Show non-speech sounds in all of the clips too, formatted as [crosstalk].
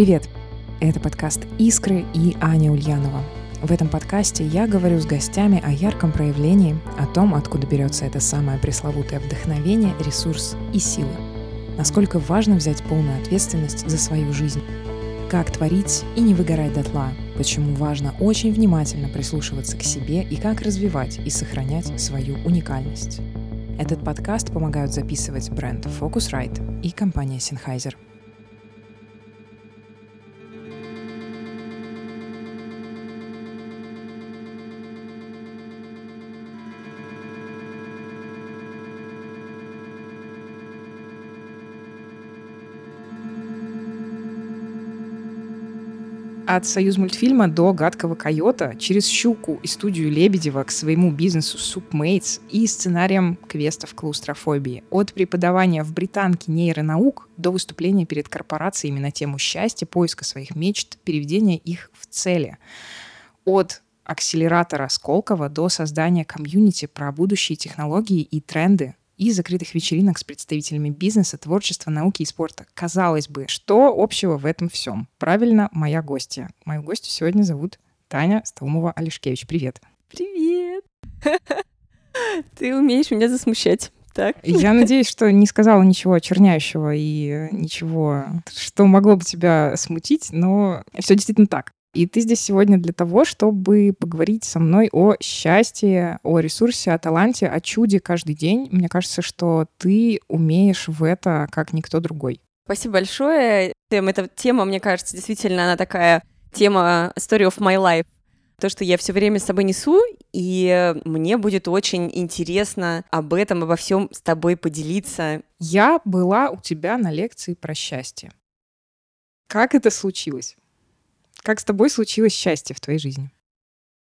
Привет! Это подкаст «Искры» и Аня Ульянова. В этом подкасте я говорю с гостями о ярком проявлении, о том, откуда берется это самое пресловутое вдохновение, ресурс и сила. Насколько важно взять полную ответственность за свою жизнь. Как творить и не выгорать дотла, почему важно очень внимательно прислушиваться к себе и как развивать и сохранять свою уникальность. Этот подкаст помогают записывать бренд Focusrite и компания Sennheiser. От союз мультфильма до гадкого койота, через щуку и студию Лебедева к своему бизнесу Супмейтс и сценариям квестов клаустрофобии. От преподавания в британке нейронаук до выступления перед корпорациями на тему счастья, поиска своих мечт, переведения их в цели. От акселератора Сколково до создания комьюнити про будущие технологии и тренды и закрытых вечеринок с представителями бизнеса, творчества, науки и спорта. Казалось бы, что общего в этом всем? Правильно, моя гостья. Мою гостью сегодня зовут Таня Стаумова-Алишкевич. Привет. Привет. [laughs] Ты умеешь меня засмущать. Так. Я [laughs] надеюсь, что не сказала ничего очерняющего и ничего, что могло бы тебя смутить, но все действительно так. И ты здесь сегодня для того, чтобы поговорить со мной о счастье, о ресурсе, о таланте, о чуде каждый день. Мне кажется, что ты умеешь в это, как никто другой. Спасибо большое. Эта тема, мне кажется, действительно, она такая тема story of my life. То, что я все время с собой несу, и мне будет очень интересно об этом, обо всем с тобой поделиться. Я была у тебя на лекции про счастье. Как это случилось? Как с тобой случилось счастье в твоей жизни?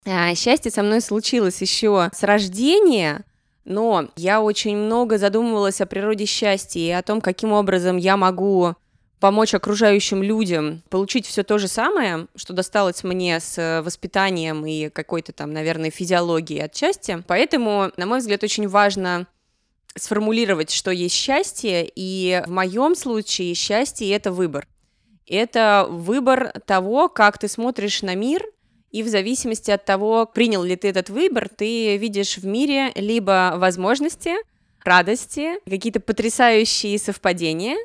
А, счастье со мной случилось еще с рождения, но я очень много задумывалась о природе счастья и о том, каким образом я могу помочь окружающим людям получить все то же самое, что досталось мне с воспитанием и какой-то там, наверное, физиологией отчасти. Поэтому, на мой взгляд, очень важно сформулировать, что есть счастье, и в моем случае счастье — это выбор это выбор того, как ты смотришь на мир, и в зависимости от того, принял ли ты этот выбор, ты видишь в мире либо возможности, радости, какие-то потрясающие совпадения,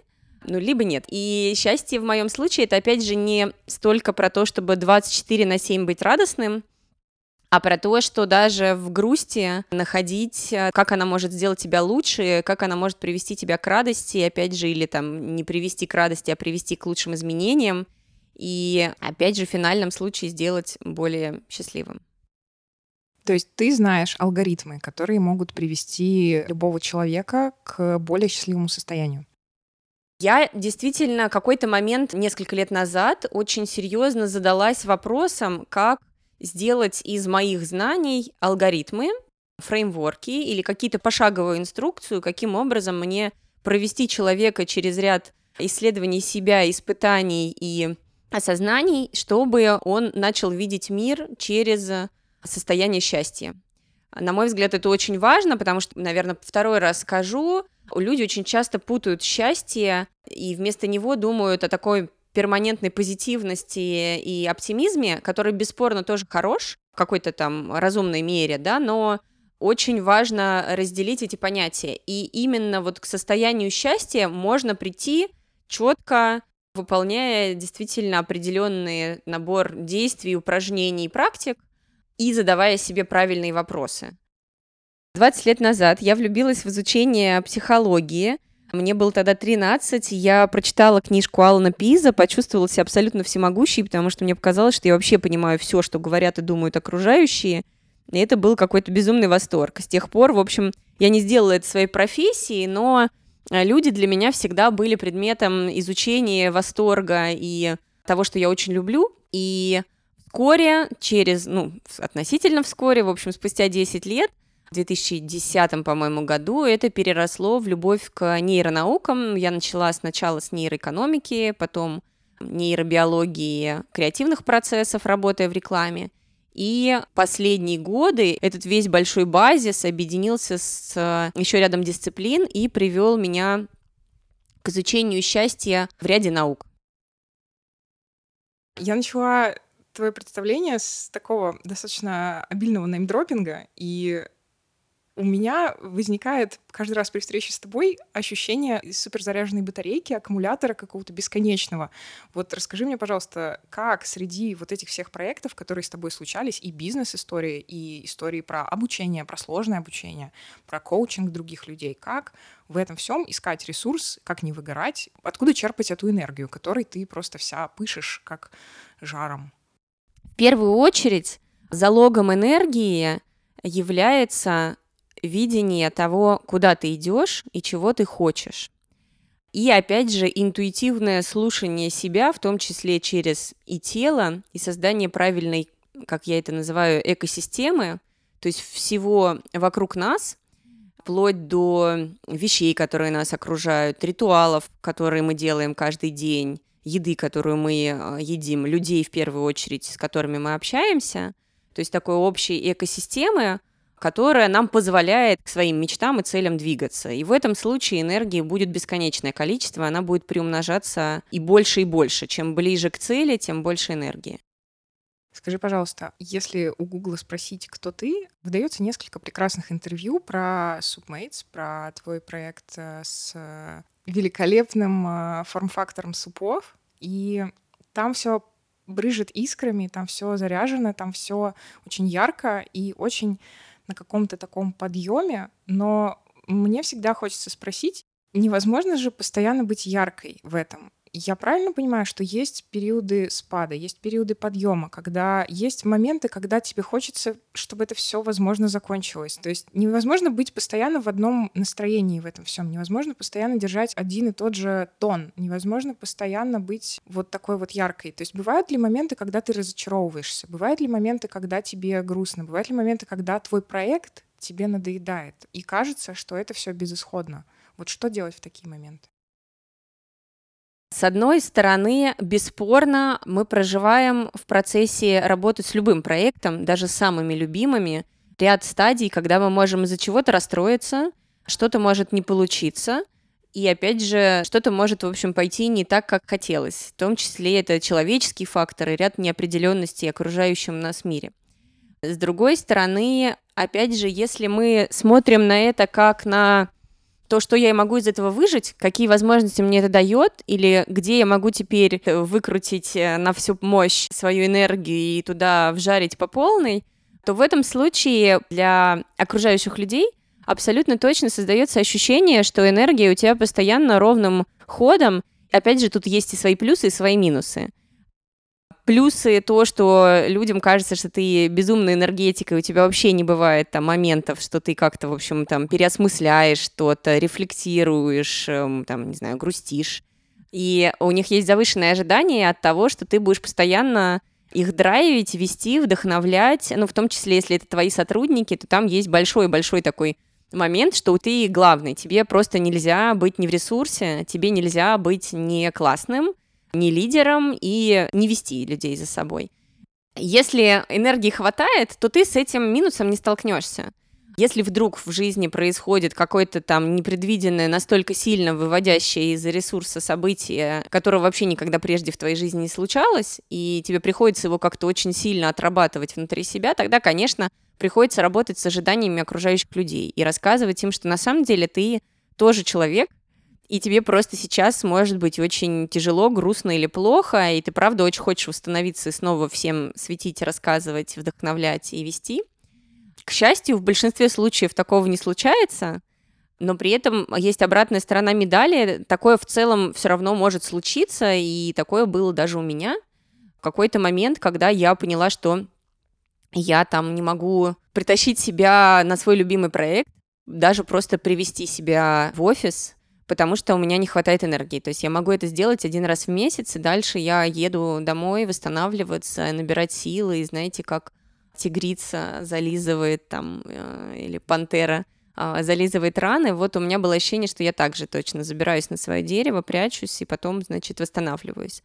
ну, либо нет. И счастье в моем случае это, опять же, не столько про то, чтобы 24 на 7 быть радостным, а про то, что даже в грусти находить, э, как она может сделать тебя лучше, как она может привести тебя к радости, опять же, или там не привести к радости, а привести к лучшим изменениям, и опять же в финальном случае сделать более счастливым. То есть ты знаешь алгоритмы, которые могут привести любого человека к более счастливому состоянию. Я действительно какой-то момент несколько лет назад очень серьезно задалась вопросом, как сделать из моих знаний алгоритмы, фреймворки или какие-то пошаговую инструкцию, каким образом мне провести человека через ряд исследований себя, испытаний и осознаний, чтобы он начал видеть мир через состояние счастья. На мой взгляд, это очень важно, потому что, наверное, второй раз скажу, люди очень часто путают счастье и вместо него думают о такой перманентной позитивности и оптимизме, который бесспорно тоже хорош в какой-то там разумной мере, да, но очень важно разделить эти понятия. И именно вот к состоянию счастья можно прийти четко, выполняя действительно определенный набор действий, упражнений, практик и задавая себе правильные вопросы. 20 лет назад я влюбилась в изучение психологии – мне было тогда 13, я прочитала книжку Алана Пиза, почувствовала себя абсолютно всемогущей, потому что мне показалось, что я вообще понимаю все, что говорят и думают окружающие. И это был какой-то безумный восторг. С тех пор, в общем, я не сделала это своей профессией, но э, люди для меня всегда были предметом изучения, восторга и того, что я очень люблю. И вскоре, через, ну, относительно вскоре, в общем, спустя 10 лет, в 2010, по-моему, году это переросло в любовь к нейронаукам. Я начала сначала с нейроэкономики, потом нейробиологии креативных процессов, работая в рекламе. И последние годы этот весь большой базис объединился с еще рядом дисциплин и привел меня к изучению счастья в ряде наук. Я начала твое представление с такого достаточно обильного неймдропинга, и у меня возникает каждый раз при встрече с тобой ощущение суперзаряженной батарейки, аккумулятора какого-то бесконечного. Вот расскажи мне, пожалуйста, как среди вот этих всех проектов, которые с тобой случались, и бизнес-истории, и истории про обучение, про сложное обучение, про коучинг других людей, как в этом всем искать ресурс, как не выгорать, откуда черпать эту энергию, которой ты просто вся пышешь как жаром? В первую очередь залогом энергии является видение того, куда ты идешь и чего ты хочешь. И опять же, интуитивное слушание себя, в том числе через и тело, и создание правильной, как я это называю, экосистемы, то есть всего вокруг нас, вплоть до вещей, которые нас окружают, ритуалов, которые мы делаем каждый день, еды, которую мы э, едим, людей в первую очередь, с которыми мы общаемся, то есть такой общей экосистемы, которая нам позволяет к своим мечтам и целям двигаться. И в этом случае энергии будет бесконечное количество, она будет приумножаться и больше и больше. Чем ближе к цели, тем больше энергии. Скажи, пожалуйста, если у Гугла спросить, кто ты, выдается несколько прекрасных интервью про Submates, про твой проект э, с великолепным э, форм-фактором супов, и там все брыжет искрами, там все заряжено, там все очень ярко и очень на каком-то таком подъеме, но мне всегда хочется спросить, невозможно же постоянно быть яркой в этом. Я правильно понимаю, что есть периоды спада, есть периоды подъема, когда есть моменты, когда тебе хочется, чтобы это все, возможно, закончилось. То есть невозможно быть постоянно в одном настроении в этом всем, невозможно постоянно держать один и тот же тон, невозможно постоянно быть вот такой вот яркой. То есть бывают ли моменты, когда ты разочаровываешься, бывают ли моменты, когда тебе грустно, бывают ли моменты, когда твой проект тебе надоедает, и кажется, что это все безысходно. Вот что делать в такие моменты? С одной стороны, бесспорно, мы проживаем в процессе работы с любым проектом, даже с самыми любимыми, ряд стадий, когда мы можем из-за чего-то расстроиться, что-то может не получиться, и опять же, что-то может, в общем, пойти не так, как хотелось. В том числе это человеческие факторы, ряд неопределенностей окружающем нас мире. С другой стороны, опять же, если мы смотрим на это как на то, что я могу из этого выжить, какие возможности мне это дает, или где я могу теперь э, выкрутить э, на всю мощь свою энергию и туда вжарить по полной, то в этом случае для окружающих людей абсолютно точно создается ощущение, что энергия у тебя постоянно ровным ходом. Опять же, тут есть и свои плюсы, и свои минусы. Плюсы то, что людям кажется, что ты безумная энергетика, и у тебя вообще не бывает там моментов, что ты как-то, в общем, там переосмысляешь что-то, рефлексируешь, эм, там, не знаю, грустишь. И у них есть завышенное ожидание от того, что ты будешь постоянно их драйвить, вести, вдохновлять, ну, в том числе, если это твои сотрудники, то там есть большой-большой такой момент, что ты главный, тебе просто нельзя быть не в ресурсе, тебе нельзя быть не классным, не лидером и не вести людей за собой. Если энергии хватает, то ты с этим минусом не столкнешься. Если вдруг в жизни происходит какое-то там непредвиденное, настолько сильно выводящее из ресурса событие, которого вообще никогда прежде в твоей жизни не случалось, и тебе приходится его как-то очень сильно отрабатывать внутри себя, тогда, конечно, приходится работать с ожиданиями окружающих людей и рассказывать им, что на самом деле ты тоже человек, и тебе просто сейчас может быть очень тяжело, грустно или плохо, и ты правда очень хочешь восстановиться и снова всем светить, рассказывать, вдохновлять и вести. К счастью, в большинстве случаев такого не случается, но при этом есть обратная сторона медали. Такое в целом все равно может случиться, и такое было даже у меня. В какой-то момент, когда я поняла, что я там не могу притащить себя на свой любимый проект, даже просто привести себя в офис, потому что у меня не хватает энергии. То есть я могу это сделать один раз в месяц, и дальше я еду домой восстанавливаться, набирать силы, и знаете, как тигрица зализывает там, э, или пантера э, зализывает раны, вот у меня было ощущение, что я также точно забираюсь на свое дерево, прячусь, и потом, значит, восстанавливаюсь.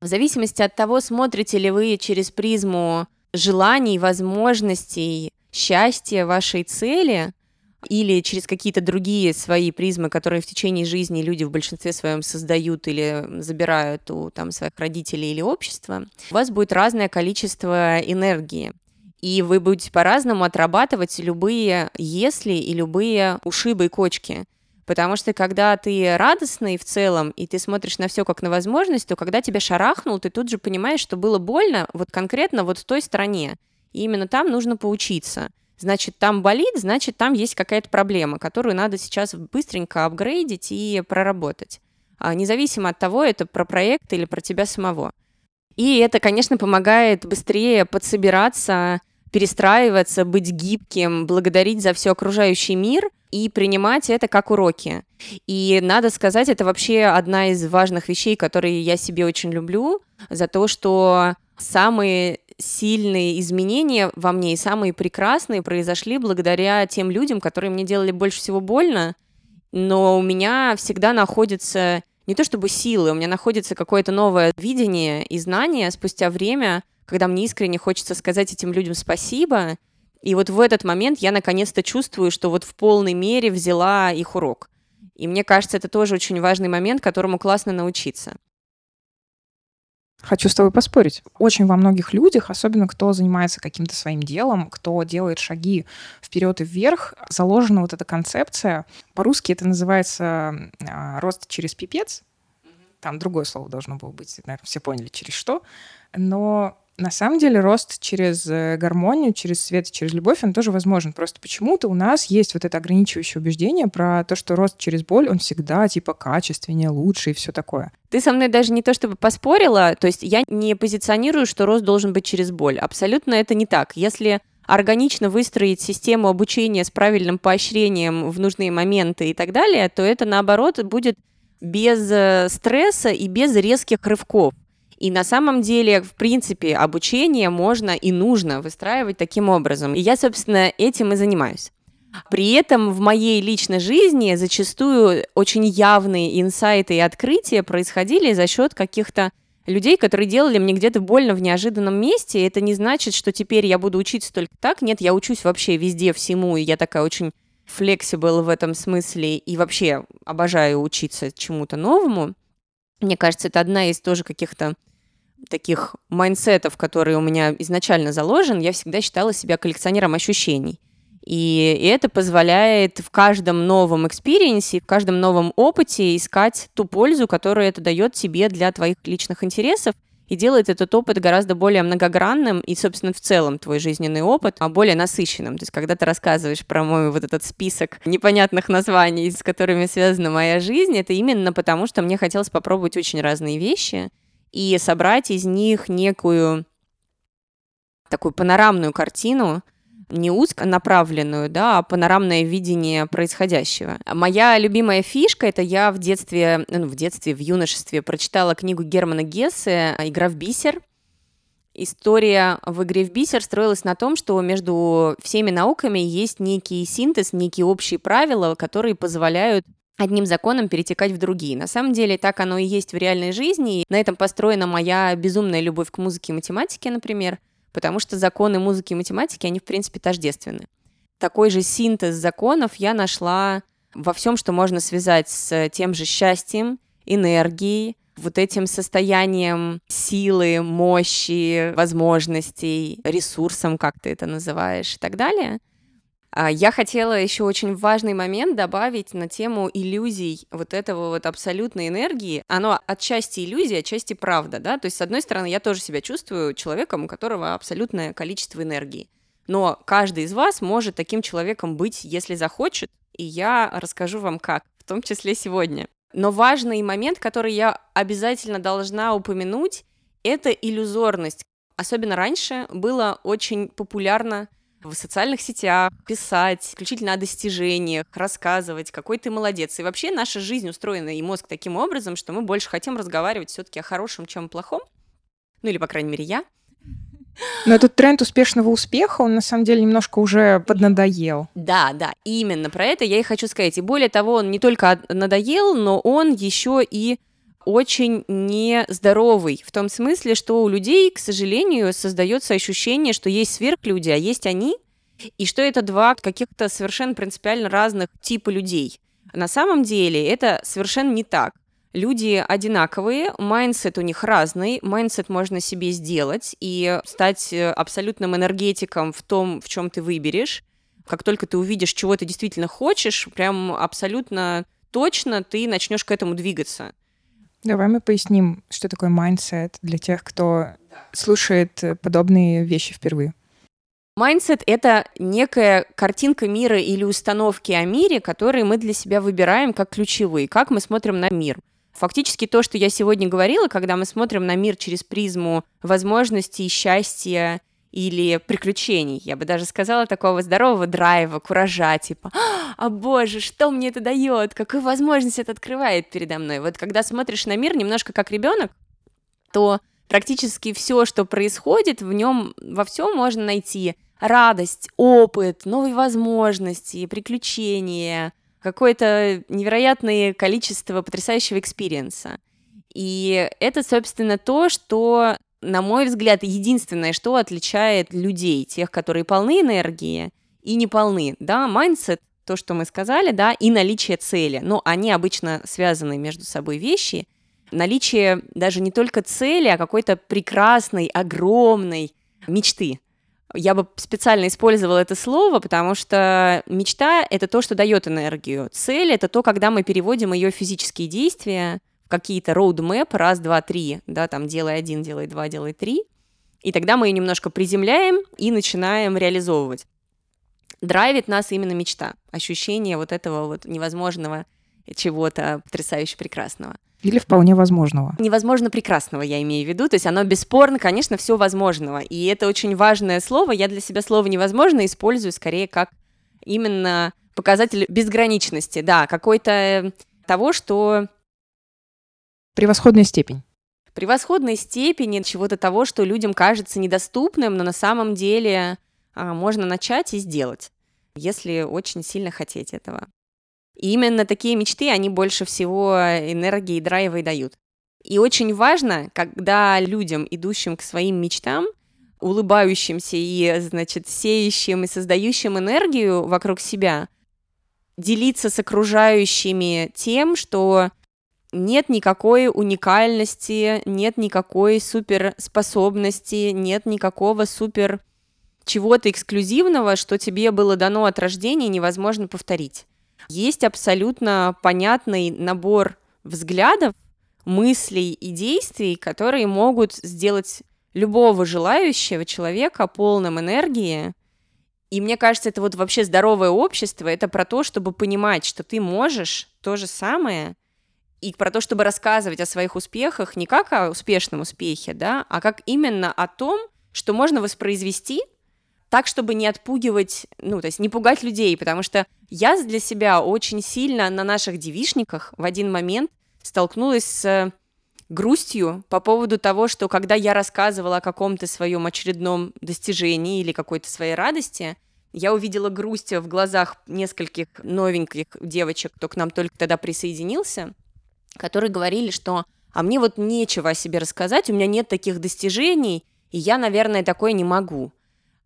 В зависимости от того, смотрите ли вы через призму желаний, возможностей, счастья вашей цели – или через какие-то другие свои призмы, которые в течение жизни люди в большинстве своем создают или забирают у там, своих родителей или общества, у вас будет разное количество энергии. И вы будете по-разному отрабатывать любые «если» и любые ушибы и кочки. Потому что когда ты радостный в целом, и ты смотришь на все как на возможность, то когда тебя шарахнул, ты тут же понимаешь, что было больно вот конкретно вот в той стране. И именно там нужно поучиться. Значит, там болит, значит, там есть какая-то проблема, которую надо сейчас быстренько апгрейдить и проработать. А независимо от того, это про проект или про тебя самого. И это, конечно, помогает быстрее подсобираться, перестраиваться, быть гибким, благодарить за все окружающий мир и принимать это как уроки. И надо сказать, это вообще одна из важных вещей, которые я себе очень люблю, за то, что самые сильные изменения во мне и самые прекрасные произошли благодаря тем людям, которые мне делали больше всего больно, но у меня всегда находится не то чтобы силы, у меня находится какое-то новое видение и знание спустя время, когда мне искренне хочется сказать этим людям спасибо, и вот в этот момент я наконец-то чувствую, что вот в полной мере взяла их урок. И мне кажется, это тоже очень важный момент, которому классно научиться. Хочу с тобой поспорить. Очень во многих людях, особенно кто занимается каким-то своим делом, кто делает шаги вперед и вверх, заложена вот эта концепция. По-русски это называется э, рост через пипец. Там другое слово должно было быть, наверное, все поняли через что. Но на самом деле рост через э, гармонию, через свет, через любовь, он тоже возможен. Просто почему-то у нас есть вот это ограничивающее убеждение про то, что рост через боль, он всегда типа качественнее, лучше и все такое. Ты со мной даже не то чтобы поспорила, то есть я не позиционирую, что рост должен быть через боль. Абсолютно это не так. Если органично выстроить систему обучения с правильным поощрением в нужные моменты и так далее, то это наоборот будет без э, стресса и без резких рывков. И на самом деле, в принципе, обучение можно и нужно выстраивать таким образом. И я, собственно, этим и занимаюсь. При этом в моей личной жизни зачастую очень явные инсайты и открытия происходили за счет каких-то людей, которые делали мне где-то больно в неожиданном месте. Это не значит, что теперь я буду учиться только так. Нет, я учусь вообще везде, всему, и я такая очень flexible в этом смысле и вообще обожаю учиться чему-то новому. Мне кажется, это одна из тоже каких-то таких mindset ов, которые у меня изначально заложен, я всегда считала себя коллекционером ощущений. И, это позволяет в каждом новом experience е, в каждом новом опыте искать ту пользу, которую это дает тебе для твоих личных интересов, и делает этот опыт гораздо более многогранным и, собственно, в целом твой жизненный опыт а более насыщенным. То есть, когда ты рассказываешь про мой вот этот список непонятных названий, с которыми связана моя жизнь, это именно потому, что мне хотелось попробовать очень разные вещи — и собрать из них некую такую панорамную картину, не узконаправленную, да, а панорамное видение происходящего. Моя любимая фишка — это я в детстве, ну, в детстве, в юношестве прочитала книгу Германа Гессе «Игра в бисер». История в игре в бисер строилась на том, что между всеми науками есть некий синтез, некие общие правила, которые позволяют одним законом перетекать в другие. На самом деле так оно и есть в реальной жизни. И на этом построена моя безумная любовь к музыке и математике, например, потому что законы музыки и математики, они, в принципе, тождественны. Такой же синтез законов я нашла во всем, что можно связать с тем же счастьем, энергией, вот этим состоянием силы, мощи, возможностей, ресурсом, как ты это называешь, и так далее — я хотела еще очень важный момент добавить на тему иллюзий вот этого вот абсолютной энергии. Оно отчасти иллюзия, отчасти правда, да? То есть, с одной стороны, я тоже себя чувствую человеком, у которого абсолютное количество энергии. Но каждый из вас может таким человеком быть, если захочет, и я расскажу вам как, в том числе сегодня. Но важный момент, который я обязательно должна упомянуть, это иллюзорность. Особенно раньше было очень популярно в социальных сетях, писать исключительно о достижениях, рассказывать, какой ты молодец. И вообще наша жизнь устроена и мозг таким образом, что мы больше хотим разговаривать все-таки о хорошем, чем о плохом. Ну или, по крайней мере, я. Но этот тренд успешного успеха, он на самом деле немножко уже поднадоел. Да, да, именно про это я и хочу сказать. И более того, он не только надоел, но он еще и очень нездоровый, в том смысле, что у людей, к сожалению, создается ощущение, что есть сверхлюди, а есть они, и что это два каких-то совершенно принципиально разных типа людей. На самом деле это совершенно не так. Люди одинаковые, mindset у них разный, mindset можно себе сделать и стать э, абсолютным энергетиком в том, в чем ты выберешь. Как только ты увидишь, чего ты действительно хочешь, прям абсолютно точно ты начнешь к этому двигаться. Давай мы поясним, что такое mindset для тех, кто слушает э, подобные вещи впервые. Mindset — это некая картинка мира или установки о мире, которые мы для себя выбираем как ключевые, как мы смотрим на мир. Фактически то, что я сегодня говорила, когда мы смотрим на мир через призму возможностей, счастья или приключений, я бы даже сказала, такого здорового драйва, куража, типа, а боже, что мне это дает, какую возможность это открывает передо мной. Вот когда смотришь на мир немножко как ребенок, то практически все, что происходит, в нем во всем можно найти радость, опыт, новые возможности, приключения, какое-то невероятное количество потрясающего experience а. И это, собственно, то, что, на мой взгляд, единственное, что отличает людей, тех, которые полны энергии и не полны. Да, mindset, то, что мы сказали, да, и наличие цели. Но они обычно связаны между собой вещи. Наличие даже не только цели, а какой-то прекрасной, огромной мечты. Я бы специально использовала это слово, потому что мечта — это то, что дает энергию. Цель — это то, когда мы переводим ее в физические действия, какие-то роудмэп, раз, два, три, да, там делай один, делай два, делай три, и тогда мы ее немножко приземляем и начинаем реализовывать. Драйвит нас именно мечта, ощущение вот этого вот невозможного чего-то потрясающе прекрасного. Или вполне возможного. Невозможно прекрасного, я имею в виду. То есть оно бесспорно, конечно, все возможного. И это очень важное слово. Я для себя слово невозможно использую скорее как именно показатель безграничности, да, какой-то э, того, что... Превосходная степень. Превосходной степени чего-то того, что людям кажется недоступным, но на самом деле а, можно начать и сделать, если очень сильно хотеть этого. И именно такие мечты, они больше всего энергии и драйва и дают. И очень важно, когда людям, идущим к своим мечтам, улыбающимся и, значит, сеющим и создающим энергию вокруг себя, делиться с окружающими тем, что нет никакой уникальности, нет никакой суперспособности, нет никакого супер чего-то эксклюзивного, что тебе было дано от рождения, невозможно повторить. Есть абсолютно понятный набор взглядов, мыслей и действий, которые могут сделать любого желающего человека полным энергии. И мне кажется, это вот вообще здоровое общество, это про то, чтобы понимать, что ты можешь то же самое, и про то, чтобы рассказывать о своих успехах не как о успешном успехе, да, а как именно о том, что можно воспроизвести – так, чтобы не отпугивать, ну, то есть не пугать людей, потому что я для себя очень сильно на наших девишниках в один момент столкнулась с грустью по поводу того, что когда я рассказывала о каком-то своем очередном достижении или какой-то своей радости, я увидела грусть в глазах нескольких новеньких девочек, кто к нам только тогда присоединился, которые говорили, что «а мне вот нечего о себе рассказать, у меня нет таких достижений, и я, наверное, такое не могу».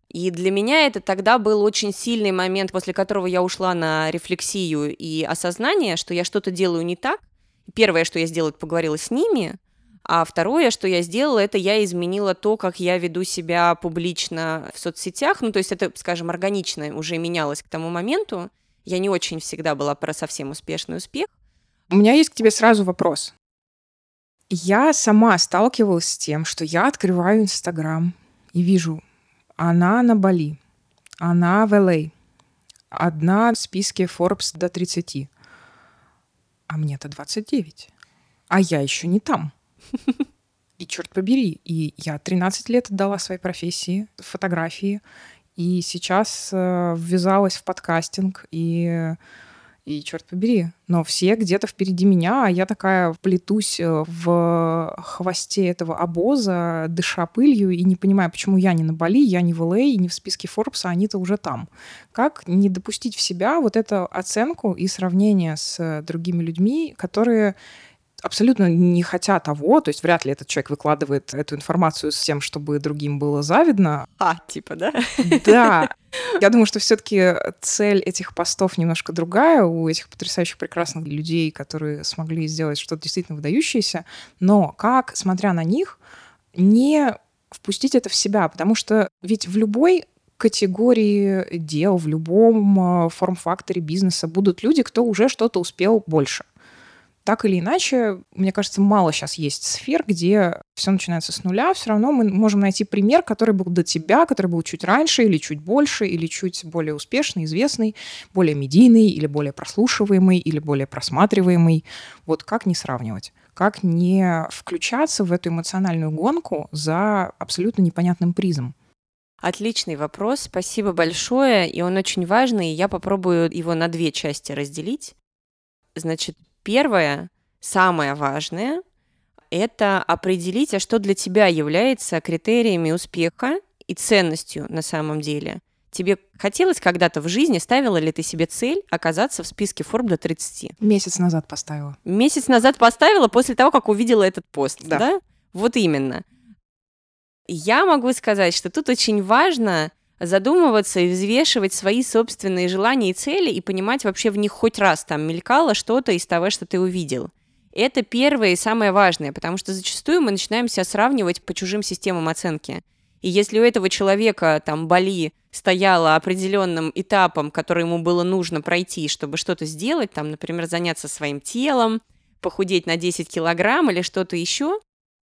И для меня это тогда был очень сильный момент, после которого я ушла на рефлексию и осознание, что я что-то делаю не так. Первое, что я сделала, это поговорила с ними, а второе, что я сделала, это я изменила то, как я веду себя публично в соцсетях. Ну, то есть это, скажем, органично уже менялось к тому моменту. Я не очень всегда была про совсем успешный успех. У меня есть к тебе сразу вопрос. Я сама сталкивалась с тем, что я открываю Инстаграм и вижу она на Бали. Она в Л.А. Одна в списке Forbes до 30. А мне-то 29. А я еще не там. И черт побери, и я 13 лет отдала своей профессии, фотографии, и сейчас э, ввязалась в подкастинг, и и черт побери, но все где-то впереди меня, а я такая плетусь э, в хвосте этого обоза, дыша пылью и не понимаю, почему я не на Бали, я не в ЛА не в списке Forbes, а они-то уже там. Как не допустить в себя вот эту оценку и сравнение с другими людьми, которые абсолютно не хотя того, то есть вряд ли этот человек выкладывает эту информацию с тем, чтобы другим было завидно. А, типа, да? Да. [laughs] Я думаю, что все-таки цель этих постов немножко другая у этих потрясающих прекрасных людей, которые смогли сделать что-то действительно выдающееся. Но как, смотря на них, не впустить это в себя, потому что ведь в любой категории дел, в любом э, форм-факторе бизнеса будут люди, кто уже что-то успел больше. Так или иначе, мне кажется, мало сейчас есть сфер, где все начинается с нуля. Все равно мы можем найти пример, который был до тебя, который был чуть раньше, или чуть больше, или чуть более успешный, известный, более медийный, или более прослушиваемый, или более просматриваемый. Вот как не сравнивать? Как не включаться в эту эмоциональную гонку за абсолютно непонятным призом? Отличный вопрос, спасибо большое, и он очень важный, и я попробую его на две части разделить. Значит, первое, самое важное, это определить, а что для тебя является критериями успеха и ценностью на самом деле. Тебе хотелось когда-то в жизни, ставила ли ты себе цель оказаться в списке Forbes до 30? Месяц назад поставила. Месяц назад поставила после того, как увидела этот пост, да? да? Вот именно. Я могу сказать, что тут очень важно задумываться и взвешивать свои собственные желания и цели и понимать вообще в них хоть раз там мелькало что-то из того, что ты увидел. Это первое и самое важное, потому что зачастую мы начинаем себя сравнивать по чужим системам оценки. И если у этого человека там Бали стояло определенным этапом, который ему было нужно пройти, чтобы что-то сделать, там, например, заняться своим телом, похудеть на 10 килограмм или что-то еще,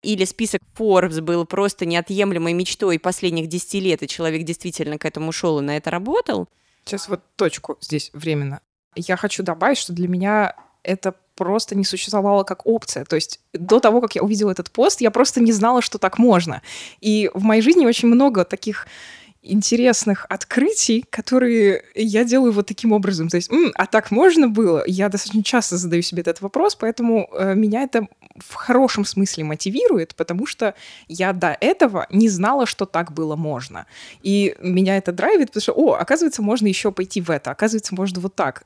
или список Forbes был просто неотъемлемой мечтой последних 10 лет, и человек действительно к этому шел и на это работал. Сейчас вот точку здесь временно. Я хочу добавить, что для меня это просто не существовало как опция. То есть до того, как я увидела этот пост, я просто не знала, что так можно. И в моей жизни очень много таких интересных открытий, которые я делаю вот таким образом. То есть, М, а так можно было? Я достаточно часто задаю себе этот вопрос, поэтому э, меня это в хорошем смысле мотивирует, потому что я до этого не знала, что так было можно. И меня это драйвит, потому что, о, оказывается, можно еще пойти в это, оказывается, можно вот так.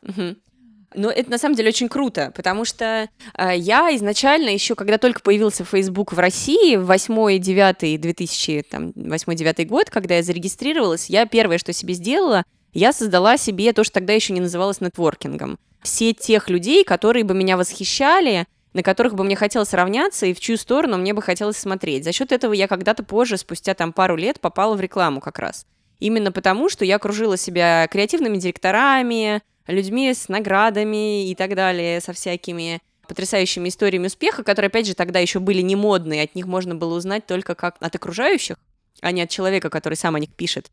Но это на самом деле очень круто, потому что э, я изначально еще, когда только появился Facebook в России, в 8-9 2008-2009 год, когда я зарегистрировалась, я первое, что себе сделала, я создала себе то, что тогда еще не называлось нетворкингом. Все тех людей, которые бы меня восхищали, на которых бы мне хотелось равняться и в чью сторону мне бы хотелось смотреть. За счет этого я когда-то позже, спустя там пару лет, попала в рекламу как раз. Именно потому, что я окружила себя креативными директорами, людьми с наградами и так далее, со всякими потрясающими историями успеха, которые, опять же, тогда еще были не модные, от них можно было узнать только как от окружающих, а не от человека, который сам о них пишет.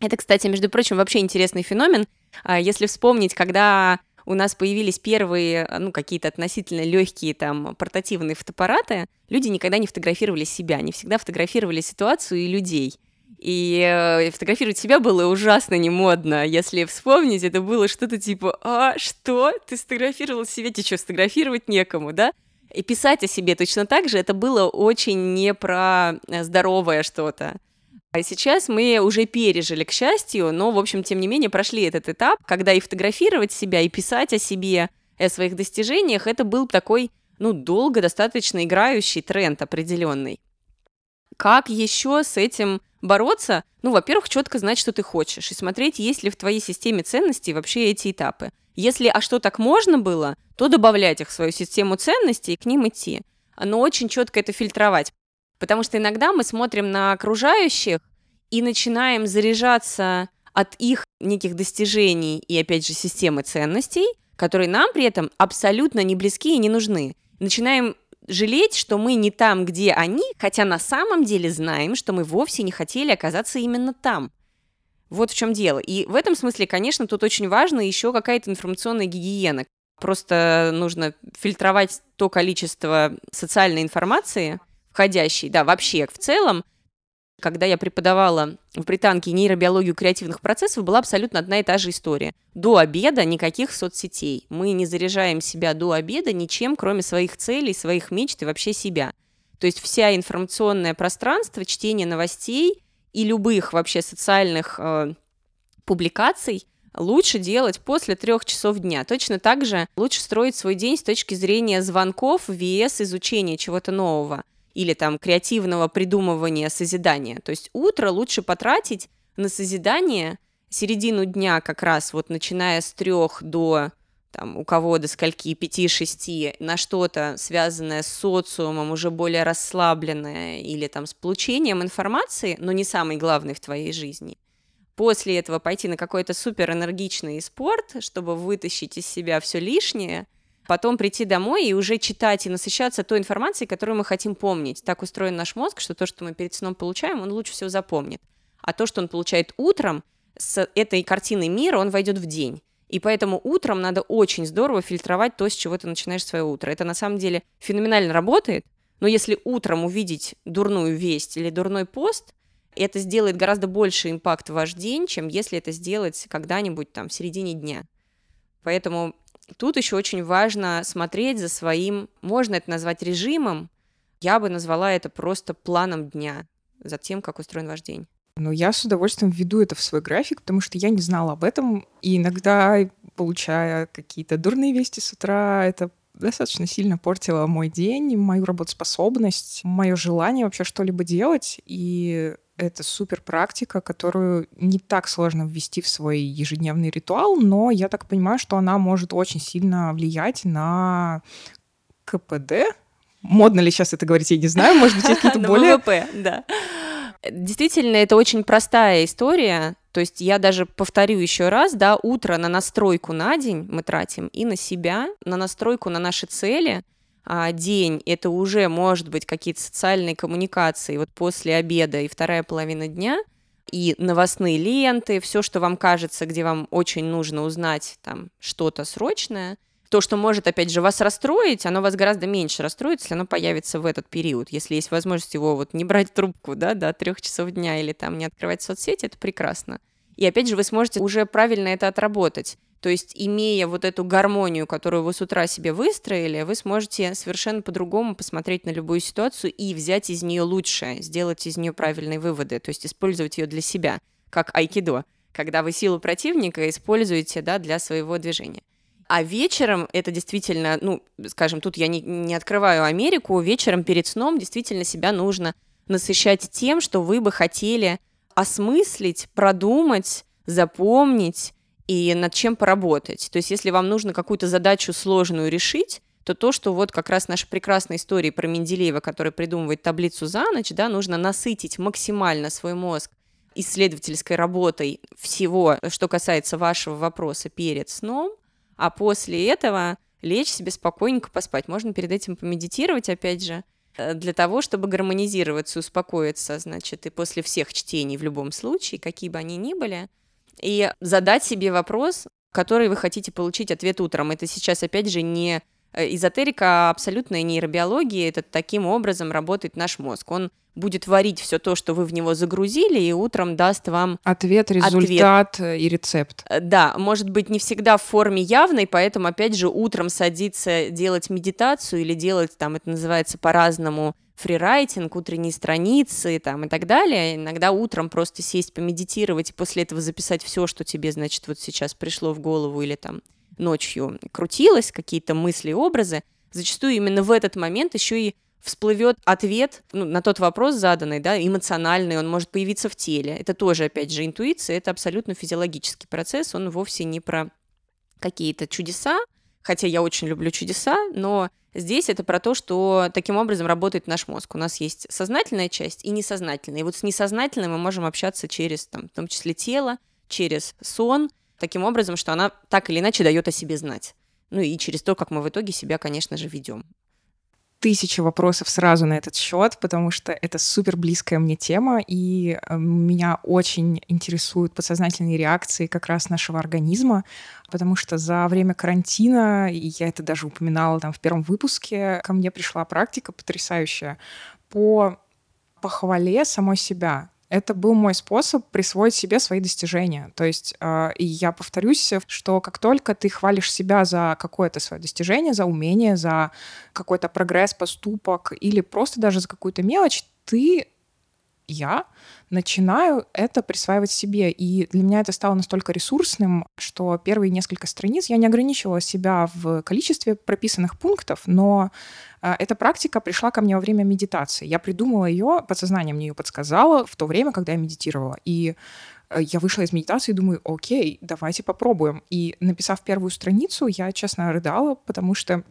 Это, кстати, между прочим, вообще интересный феномен. А, если вспомнить, когда у нас появились первые, ну, какие-то относительно легкие там портативные фотоаппараты, люди никогда не фотографировали себя, они всегда фотографировали ситуацию и людей. И э, фотографировать себя было ужасно не модно. Если вспомнить, это было что-то типа «А, что? Ты сфотографировал себя? Тебе что, сфотографировать некому, да?» И писать о себе точно так же, это было очень не про э, здоровое что-то. А сейчас мы уже пережили, к счастью, но, в общем, тем не менее, прошли этот этап, когда и фотографировать себя, и писать о себе, и о своих достижениях, это был такой, ну, долго достаточно играющий тренд определенный. Как еще с этим бороться? Ну, во-первых, четко знать, что ты хочешь, и смотреть, есть ли в твоей системе ценностей вообще эти этапы. Если а что так можно было, то добавлять их в свою систему ценностей и к ним идти. Но очень четко это фильтровать. Потому что иногда мы смотрим на окружающих и начинаем заряжаться от их неких достижений и, опять же, системы ценностей, которые нам при этом абсолютно не близки и не нужны. Начинаем жалеть, что мы не там, где они, хотя на самом деле знаем, что мы вовсе не хотели оказаться именно там. Вот в чем дело. И в этом смысле, конечно, тут очень важно еще какая-то информационная гигиена. Просто нужно фильтровать то количество социальной информации, входящей, да, вообще в целом, когда я преподавала в британке нейробиологию креативных процессов, была абсолютно одна и та же история. До обеда никаких соцсетей. Мы не заряжаем себя до обеда ничем, кроме своих целей, своих мечт и вообще себя. То есть вся информационное пространство, чтение новостей и любых вообще социальных э, публикаций лучше делать после трех часов дня. Точно так же лучше строить свой день с точки зрения звонков, вес, изучения чего-то нового или там креативного придумывания, созидания. То есть утро лучше потратить на созидание, середину дня как раз вот начиная с трех до там, у кого до скольки, пяти-шести, на что-то связанное с социумом, уже более расслабленное, или там с получением информации, но не самый главный в твоей жизни. После этого пойти на какой-то супер энергичный спорт, чтобы вытащить из себя все лишнее, потом прийти домой и уже читать и насыщаться той информацией, которую мы хотим помнить. Так устроен наш мозг, что то, что мы перед сном получаем, он лучше всего запомнит. А то, что он получает утром, с этой картиной мира он войдет в день. И поэтому утром надо очень здорово фильтровать то, с чего ты начинаешь свое утро. Это на самом деле феноменально работает, но если утром увидеть дурную весть или дурной пост, это сделает гораздо больше импакт в ваш день, чем если это сделать когда-нибудь там в середине дня. Поэтому тут еще очень важно смотреть за своим, можно это назвать режимом, я бы назвала это просто планом дня, за тем, как устроен ваш день. Но я с удовольствием введу это в свой график, потому что я не знала об этом. И иногда, получая какие-то дурные вести с утра, это достаточно сильно портило мой день, мою работоспособность, мое желание вообще что-либо делать. И это супер практика, которую не так сложно ввести в свой ежедневный ритуал, но я так понимаю, что она может очень сильно влиять на КПД. Модно ли сейчас это говорить, я не знаю, может быть, какие-то [laughs] более... ВВП, да. Действительно, это очень простая история. То есть я даже повторю еще раз, да, утро на настройку на день мы тратим и на себя, на настройку на наши цели. А день — это уже, может быть, какие-то социальные коммуникации вот после обеда и вторая половина дня — и новостные ленты, все, что вам кажется, где вам очень нужно узнать там что-то срочное, то, что может, опять же, вас расстроить, оно вас гораздо меньше расстроит, если оно появится в этот период. Если есть возможность его вот не брать трубку, да, до трех часов дня или там не открывать соцсети, это прекрасно. И опять же, вы сможете уже правильно это отработать. То есть, имея вот эту гармонию, которую вы с утра себе выстроили, вы сможете совершенно по-другому посмотреть на любую ситуацию и взять из нее лучшее, сделать из нее правильные выводы, то есть использовать ее для себя, как айкидо, когда вы силу противника используете да, для своего движения. А вечером это действительно, ну, скажем, тут я не, не открываю Америку, вечером перед сном действительно себя нужно насыщать тем, что вы бы хотели осмыслить, продумать, запомнить и над чем поработать. То есть если вам нужно какую-то задачу сложную решить, то то, что вот как раз наша прекрасная история про Менделеева, который придумывает таблицу за ночь, да, нужно насытить максимально свой мозг исследовательской работой всего, что касается вашего вопроса перед сном – а после этого лечь себе спокойненько поспать. Можно перед этим помедитировать, опять же, для того, чтобы гармонизироваться, успокоиться, значит, и после всех чтений в любом случае, какие бы они ни были, и задать себе вопрос, который вы хотите получить ответ утром. Это сейчас, опять же, не Э, эзотерика, абсолютная нейробиология, это таким образом работает наш мозг. Он будет варить все то, что вы в него загрузили, и утром даст вам ответ, результат ответ. и рецепт. Э, да, может быть, не всегда в форме явной, поэтому, опять же, утром садиться делать медитацию или делать, там, это называется по-разному, фрирайтинг, утренние страницы там, и так далее. Иногда утром просто сесть, помедитировать и после этого записать все, что тебе, значит, вот сейчас пришло в голову или там ночью крутилось, какие-то мысли, образы, зачастую именно в этот момент еще и всплывет ответ ну, на тот вопрос заданный, да, эмоциональный, он может появиться в теле. Это тоже, опять же, интуиция, это абсолютно физиологический процесс, он вовсе не про какие-то чудеса, хотя я очень люблю чудеса, но здесь это про то, что таким образом работает наш мозг. У нас есть сознательная часть и несознательная. И вот с несознательной мы можем общаться через, там, в том числе тело, через сон, таким образом, что она так или иначе дает о себе знать. Ну и через то, как мы в итоге себя, конечно же, ведем. Тысяча вопросов сразу на этот счет, потому что это супер близкая мне тема, и э, меня очень интересуют подсознательные реакции как раз нашего организма, потому что за время карантина, и я это даже упоминала там в первом выпуске, ко мне пришла практика потрясающая по похвале самой себя это был мой способ присвоить себе свои достижения. То есть, э, я повторюсь, что как только ты хвалишь себя за какое-то свое достижение, за умение, за какой-то прогресс, поступок или просто даже за какую-то мелочь, ты я начинаю это присваивать себе. И для меня это стало настолько ресурсным, что первые несколько страниц я не ограничивала себя в количестве прописанных пунктов, но э, эта практика пришла ко мне во время медитации. Я придумала ее, подсознание мне ее подсказало в то время, когда я медитировала. И э, я вышла из медитации и думаю, окей, давайте попробуем. И написав первую страницу, я, честно, рыдала, потому что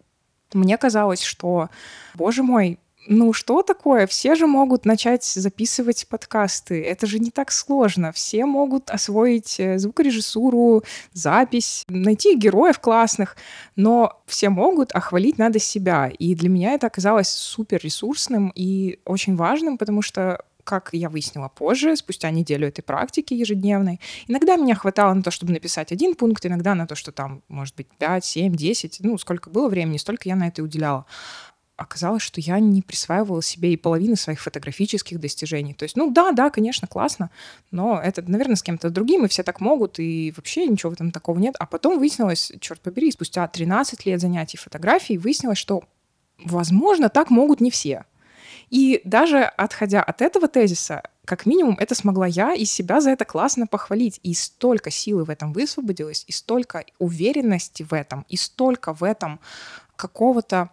мне казалось, что, боже мой, ну что такое? Все же могут начать записывать подкасты. Это же не так сложно. Все могут освоить э, звукорежиссуру, запись, найти героев классных, но все могут, а хвалить надо себя. И для меня это оказалось супер ресурсным и очень важным, потому что как я выяснила позже, спустя неделю этой практики ежедневной, иногда меня хватало на то, чтобы написать один пункт, иногда на то, что там, может быть, 5, 7, 10, ну, сколько было времени, столько я на это уделяла оказалось, что я не присваивала себе и половины своих фотографических достижений. То есть, ну да, да, конечно, классно, но это, наверное, с кем-то другим, и все так могут, и вообще ничего в этом такого нет. А потом выяснилось, черт побери, спустя 13 лет занятий фотографией, выяснилось, что, возможно, так могут не все. И даже отходя от этого тезиса, как минимум, это смогла я и себя за это классно похвалить. И столько силы в этом высвободилось, и столько уверенности в этом, и столько в этом какого-то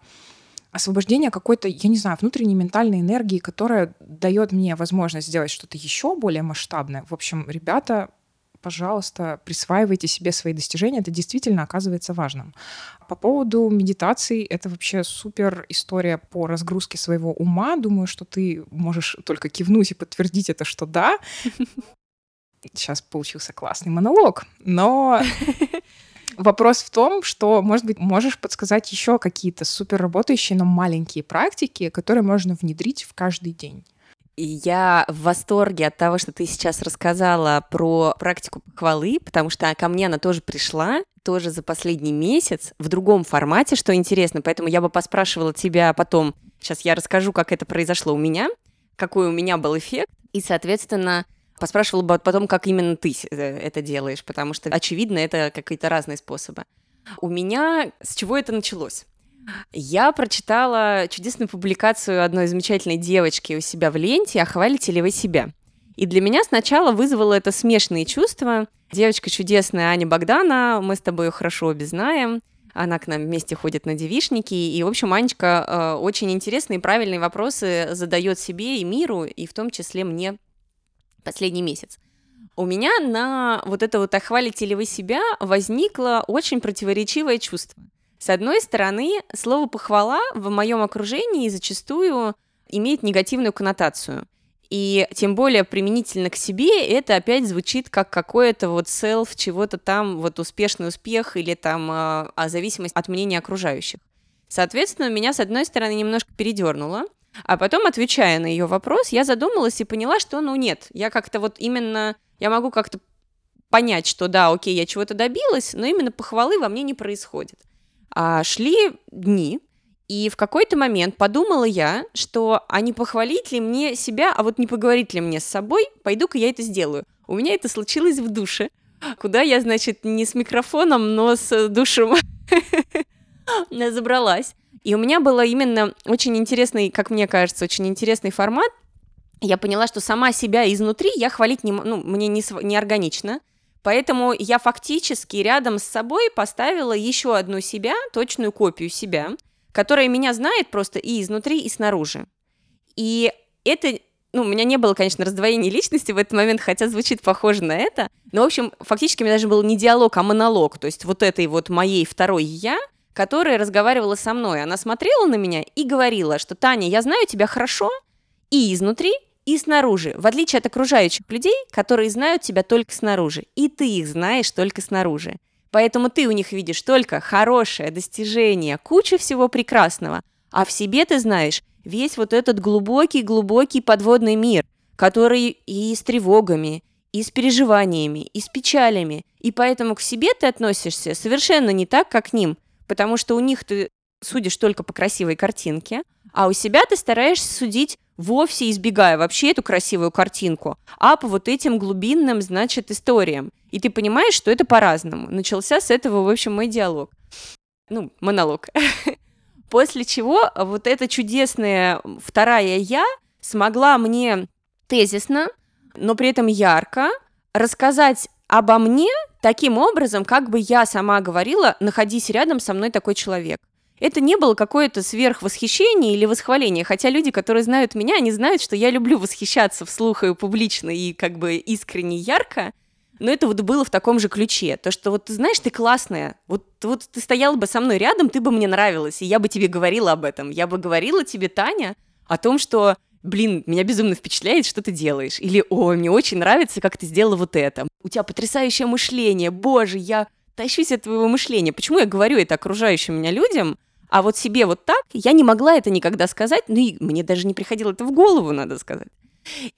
освобождение какой-то, я не знаю, внутренней ментальной энергии, которая дает мне возможность сделать что-то еще более масштабное. В общем, ребята, пожалуйста, присваивайте себе свои достижения, это действительно оказывается важным. По поводу медитации, это вообще супер история по разгрузке своего ума. Думаю, что ты можешь только кивнуть и подтвердить это, что да. [laughs] Сейчас получился классный монолог, но [laughs] Вопрос в том, что, может быть, можешь подсказать еще какие-то супер работающие, но маленькие практики, которые можно внедрить в каждый день. Я в восторге от того, что ты сейчас рассказала про практику похвалы, потому что ко мне она тоже пришла, тоже за последний месяц, в другом формате, что интересно. Поэтому я бы поспрашивала тебя потом, сейчас я расскажу, как это произошло у меня, какой у меня был эффект, и, соответственно, Поспрашивала бы потом, как именно ты э, это делаешь, потому что, очевидно, это какие-то разные способы. У меня с чего это началось? Я прочитала чудесную публикацию одной замечательной девочки у себя в ленте «Охвалите ли вы себя?». И для меня сначала вызвало это смешанные чувства. Девочка чудесная Аня Богдана, мы с тобой ее хорошо обе знаем. Она к нам вместе ходит на девишники. И, в общем, Анечка э, очень интересные и правильные вопросы задает себе и миру, и в том числе мне последний месяц. У меня на вот это вот «охвалите ли вы себя» возникло очень противоречивое чувство. С одной стороны, слово «похвала» в моем окружении зачастую имеет негативную коннотацию. И тем более применительно к себе это опять звучит как какое-то вот селф, чего-то там, вот успешный успех или там а, а зависимость от мнения окружающих. Соответственно, меня, с одной стороны, немножко передернуло, а потом, отвечая на ее вопрос, я задумалась и поняла, что, ну, нет, я как-то вот именно, я могу как-то понять, что да, окей, я чего-то добилась, но именно похвалы во мне не происходит. А шли дни, и в какой-то момент подумала я, что а не похвалить ли мне себя, а вот не поговорить ли мне с собой, пойду-ка я это сделаю. У меня это случилось в душе, куда я, значит, не с микрофоном, но с душем [laughs] забралась. И у меня было именно очень интересный, как мне кажется, очень интересный формат. Я поняла, что сама себя изнутри я хвалить не, ну, мне не, не органично. Поэтому я фактически рядом с собой поставила еще одну себя, точную копию себя, которая меня знает просто и изнутри, и снаружи. И это ну, у меня не было, конечно, раздвоения личности в этот момент, хотя звучит похоже на это. Но, в общем, фактически у меня даже был не диалог, а монолог. То есть вот этой вот моей второй я которая разговаривала со мной. Она смотрела на меня и говорила, что «Таня, я знаю тебя хорошо и изнутри, и снаружи, в отличие от окружающих людей, которые знают тебя только снаружи, и ты их знаешь только снаружи. Поэтому ты у них видишь только хорошее достижение, кучу всего прекрасного, а в себе ты знаешь весь вот этот глубокий-глубокий подводный мир, который и с тревогами, и с переживаниями, и с печалями, и поэтому к себе ты относишься совершенно не так, как к ним, потому что у них ты судишь только по красивой картинке, а у себя ты стараешься судить вовсе избегая вообще эту красивую картинку, а по вот этим глубинным, значит, историям. И ты понимаешь, что это по-разному. Начался с этого, в общем, мой диалог. Ну, монолог. [laughs] После чего вот эта чудесная вторая я смогла мне тезисно, но при этом ярко рассказать обо мне таким образом, как бы я сама говорила, находись рядом со мной такой человек. Это не было какое-то сверхвосхищение или восхваление, хотя люди, которые знают меня, они знают, что я люблю восхищаться вслух и публично, и как бы искренне ярко, но это вот было в таком же ключе. То, что вот знаешь, ты классная, вот, вот ты стояла бы со мной рядом, ты бы мне нравилась, и я бы тебе говорила об этом. Я бы говорила тебе, Таня, о том, что блин, меня безумно впечатляет, что ты делаешь. Или, ой, мне очень нравится, как ты сделала вот это. У тебя потрясающее мышление, боже, я тащусь от твоего мышления. Почему я говорю это окружающим меня людям, а вот себе вот так я не могла это никогда сказать, ну и мне даже не приходило это в голову, надо сказать.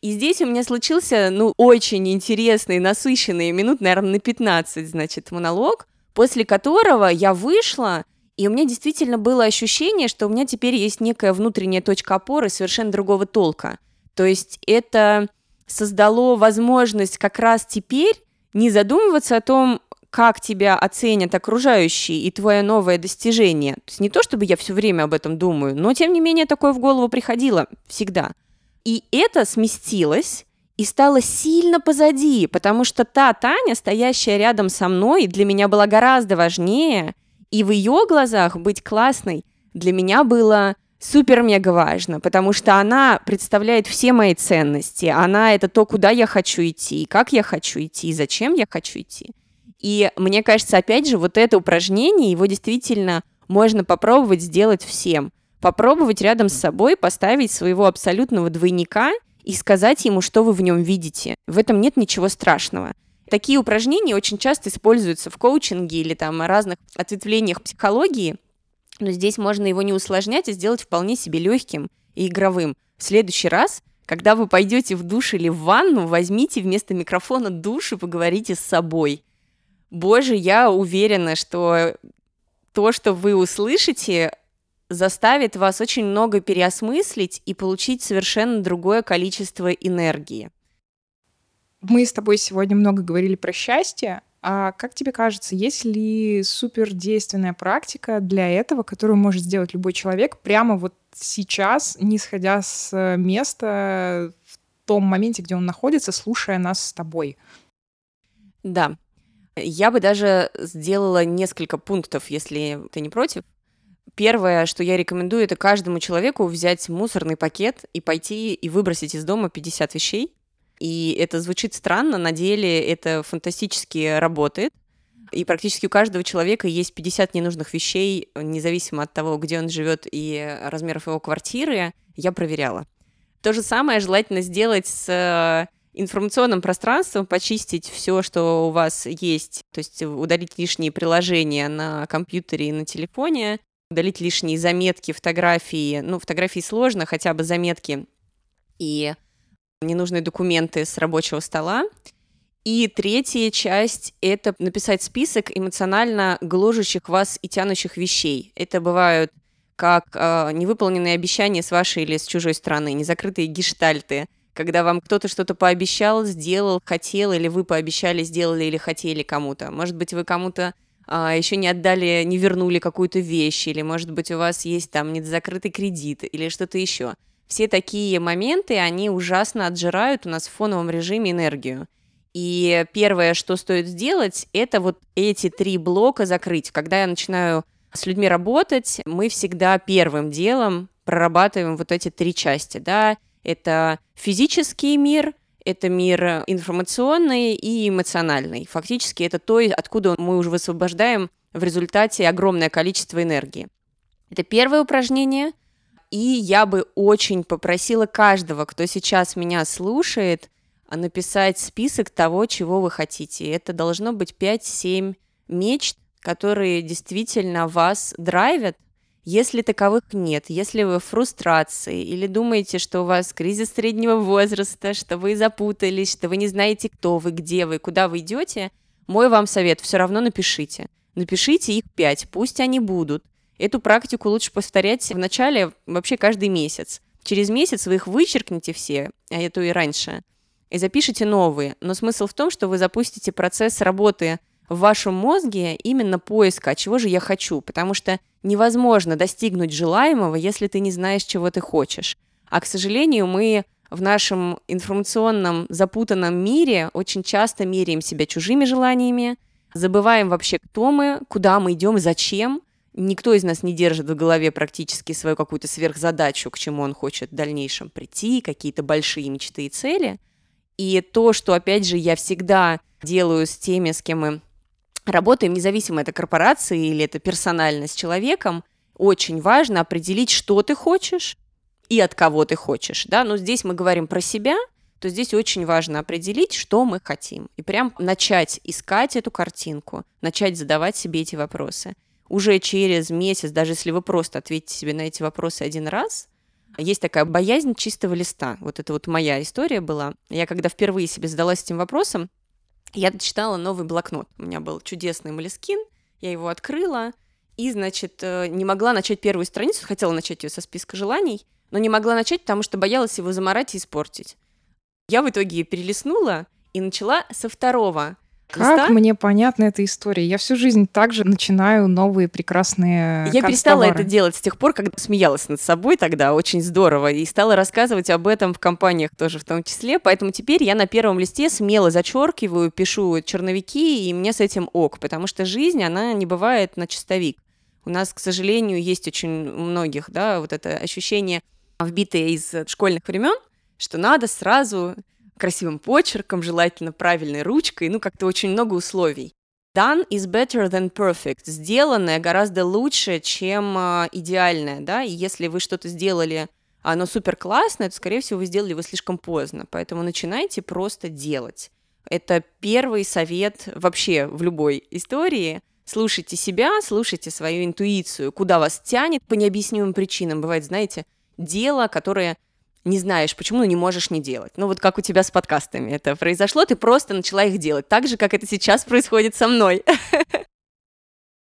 И здесь у меня случился, ну, очень интересный, насыщенный, минут, наверное, на 15, значит, монолог, после которого я вышла, и у меня действительно было ощущение, что у меня теперь есть некая внутренняя точка опоры совершенно другого толка. То есть это создало возможность как раз теперь не задумываться о том, как тебя оценят окружающие и твое новое достижение. То есть не то, чтобы я все время об этом думаю, но тем не менее такое в голову приходило всегда – и это сместилось и стало сильно позади, потому что та Таня, стоящая рядом со мной, для меня была гораздо важнее, и в ее глазах быть классной для меня было супер-мега важно, потому что она представляет все мои ценности, она это то, куда я хочу идти, как я хочу идти, зачем я хочу идти. И мне кажется, опять же, вот это упражнение, его действительно можно попробовать сделать всем – попробовать рядом с собой поставить своего абсолютного двойника и сказать ему, что вы в нем видите. В этом нет ничего страшного. Такие упражнения очень часто используются в коучинге или там разных ответвлениях психологии, но здесь можно его не усложнять, а сделать вполне себе легким и игровым. В следующий раз, когда вы пойдете в душ или в ванну, возьмите вместо микрофона душ и поговорите с собой. Боже, я уверена, что то, что вы услышите, заставит вас очень много переосмыслить и получить совершенно другое количество энергии. Мы с тобой сегодня много говорили про счастье. А как тебе кажется, есть ли супердейственная практика для этого, которую может сделать любой человек прямо вот сейчас, не сходя с места в том моменте, где он находится, слушая нас с тобой? Да. Я бы даже сделала несколько пунктов, если ты не против. Первое, что я рекомендую, это каждому человеку взять мусорный пакет и пойти и выбросить из дома 50 вещей. И это звучит странно, на деле это фантастически работает. И практически у каждого человека есть 50 ненужных вещей, независимо от того, где он живет и размеров его квартиры. Я проверяла. То же самое желательно сделать с э, информационным пространством, почистить все, что у вас есть, то есть удалить лишние приложения на компьютере и на телефоне, удалить лишние заметки, фотографии. Ну, фотографии сложно, хотя бы заметки и ненужные документы с рабочего стола. И третья часть — это написать список эмоционально гложущих вас и тянущих вещей. Это бывают как э, невыполненные обещания с вашей или с чужой стороны, незакрытые гештальты, когда вам кто-то что-то пообещал, сделал, хотел, или вы пообещали, сделали или хотели кому-то. Может быть, вы кому-то а, еще не отдали, не вернули какую-то вещь, или, может быть, у вас есть там недозакрытый кредит или что-то еще. Все такие моменты, они ужасно отжирают у нас в фоновом режиме энергию. И первое, что стоит сделать, это вот эти три блока закрыть. Когда я начинаю с людьми работать, мы всегда первым делом прорабатываем вот эти три части, да, это физический мир – это мир информационный и эмоциональный. Фактически это то, откуда мы уже высвобождаем в результате огромное количество энергии. Это первое упражнение. И я бы очень попросила каждого, кто сейчас меня слушает, написать список того, чего вы хотите. Это должно быть 5-7 мечт, которые действительно вас драйвят, если таковых нет, если вы в фрустрации или думаете, что у вас кризис среднего возраста, что вы запутались, что вы не знаете, кто вы, где вы, куда вы идете, мой вам совет, все равно напишите. Напишите их пять, пусть они будут. Эту практику лучше повторять в начале вообще каждый месяц. Через месяц вы их вычеркнете все, а это и раньше, и запишите новые. Но смысл в том, что вы запустите процесс работы в вашем мозге именно поиска, а чего же я хочу, потому что невозможно достигнуть желаемого, если ты не знаешь, чего ты хочешь. А, к сожалению, мы в нашем информационном запутанном мире очень часто меряем себя чужими желаниями, забываем вообще, кто мы, куда мы идем и зачем. Никто из нас не держит в голове практически свою какую-то сверхзадачу, к чему он хочет в дальнейшем прийти, какие-то большие мечты и цели. И то, что, опять же, я всегда делаю с теми, с кем мы работаем, независимо это корпорации или это персонально с человеком, очень важно определить, что ты хочешь и от кого ты хочешь. Да? Но здесь мы говорим про себя, то здесь очень важно определить, что мы хотим. И прям начать искать эту картинку, начать задавать себе эти вопросы. Уже через месяц, даже если вы просто ответите себе на эти вопросы один раз, есть такая боязнь чистого листа. Вот это вот моя история была. Я когда впервые себе задалась этим вопросом, я читала новый блокнот. У меня был чудесный Малискин, я его открыла, и, значит, э, не могла начать первую страницу, хотела начать ее со списка желаний, но не могла начать, потому что боялась его заморать и испортить. Я в итоге перелистнула и начала со второго. Как листа. мне понятна эта история? Я всю жизнь также начинаю новые прекрасные Я перестала это делать с тех пор, когда смеялась над собой тогда, очень здорово, и стала рассказывать об этом в компаниях тоже в том числе, поэтому теперь я на первом листе смело зачеркиваю, пишу черновики, и мне с этим ок, потому что жизнь, она не бывает на чистовик. У нас, к сожалению, есть очень у многих, да, вот это ощущение, вбитое из школьных времен, что надо сразу красивым почерком, желательно правильной ручкой, ну, как-то очень много условий. Done is better than perfect. Сделанное гораздо лучше, чем э, идеальное, да, и если вы что-то сделали, оно супер классное, то, скорее всего, вы сделали его слишком поздно, поэтому начинайте просто делать. Это первый совет вообще в любой истории. Слушайте себя, слушайте свою интуицию, куда вас тянет по необъяснимым причинам. Бывает, знаете, дело, которое не знаешь, почему, но не можешь не делать. Ну вот как у тебя с подкастами это произошло, ты просто начала их делать, так же, как это сейчас происходит со мной. [laughs]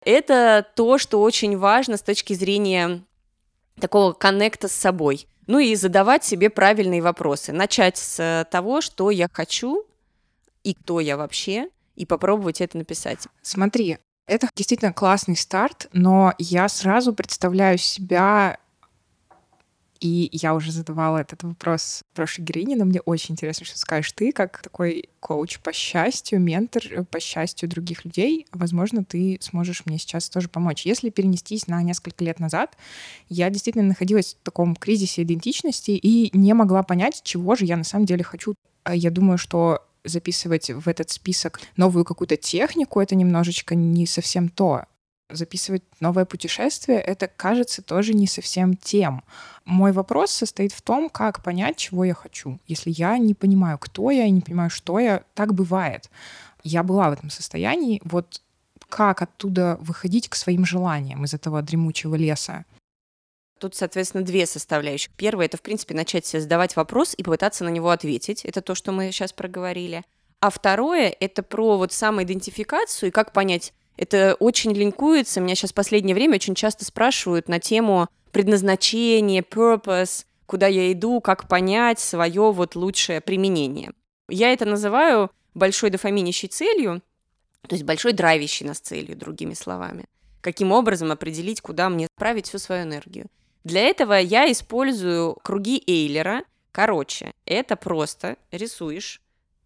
Это то, что очень важно с точки зрения такого коннекта с собой. Ну и задавать себе правильные вопросы. Начать с того, что я хочу и кто я вообще, и попробовать это написать. Смотри, это действительно классный старт, но я сразу представляю себя и я уже задавала этот вопрос прошлой героине, но мне очень интересно, что скажешь ты, как такой коуч по счастью, ментор э, по счастью других людей. Возможно, ты сможешь мне сейчас тоже помочь. Если перенестись на несколько лет назад, я действительно находилась в таком кризисе идентичности и не могла понять, чего же я на самом деле хочу. А я думаю, что записывать в этот список новую какую-то технику, это немножечко не совсем то записывать новое путешествие, это кажется тоже не совсем тем. Мой вопрос состоит в том, как понять, чего я хочу. Если я не понимаю, кто я, и не понимаю, что я, так бывает. Я была в этом состоянии. Вот как оттуда выходить к своим желаниям из этого дремучего леса? Тут, соответственно, две составляющих. Первое — это, в принципе, начать себе задавать вопрос и попытаться на него ответить. Это то, что мы сейчас проговорили. А второе — это про вот самоидентификацию и как понять, это очень линкуется. Меня сейчас в последнее время очень часто спрашивают на тему предназначения, purpose, куда я иду, как понять свое вот лучшее применение. Я это называю большой дофаминящей целью, то есть большой драйвящей нас целью, другими словами. Каким образом определить, куда мне отправить всю свою энергию. Для этого я использую круги Эйлера. Короче, это просто рисуешь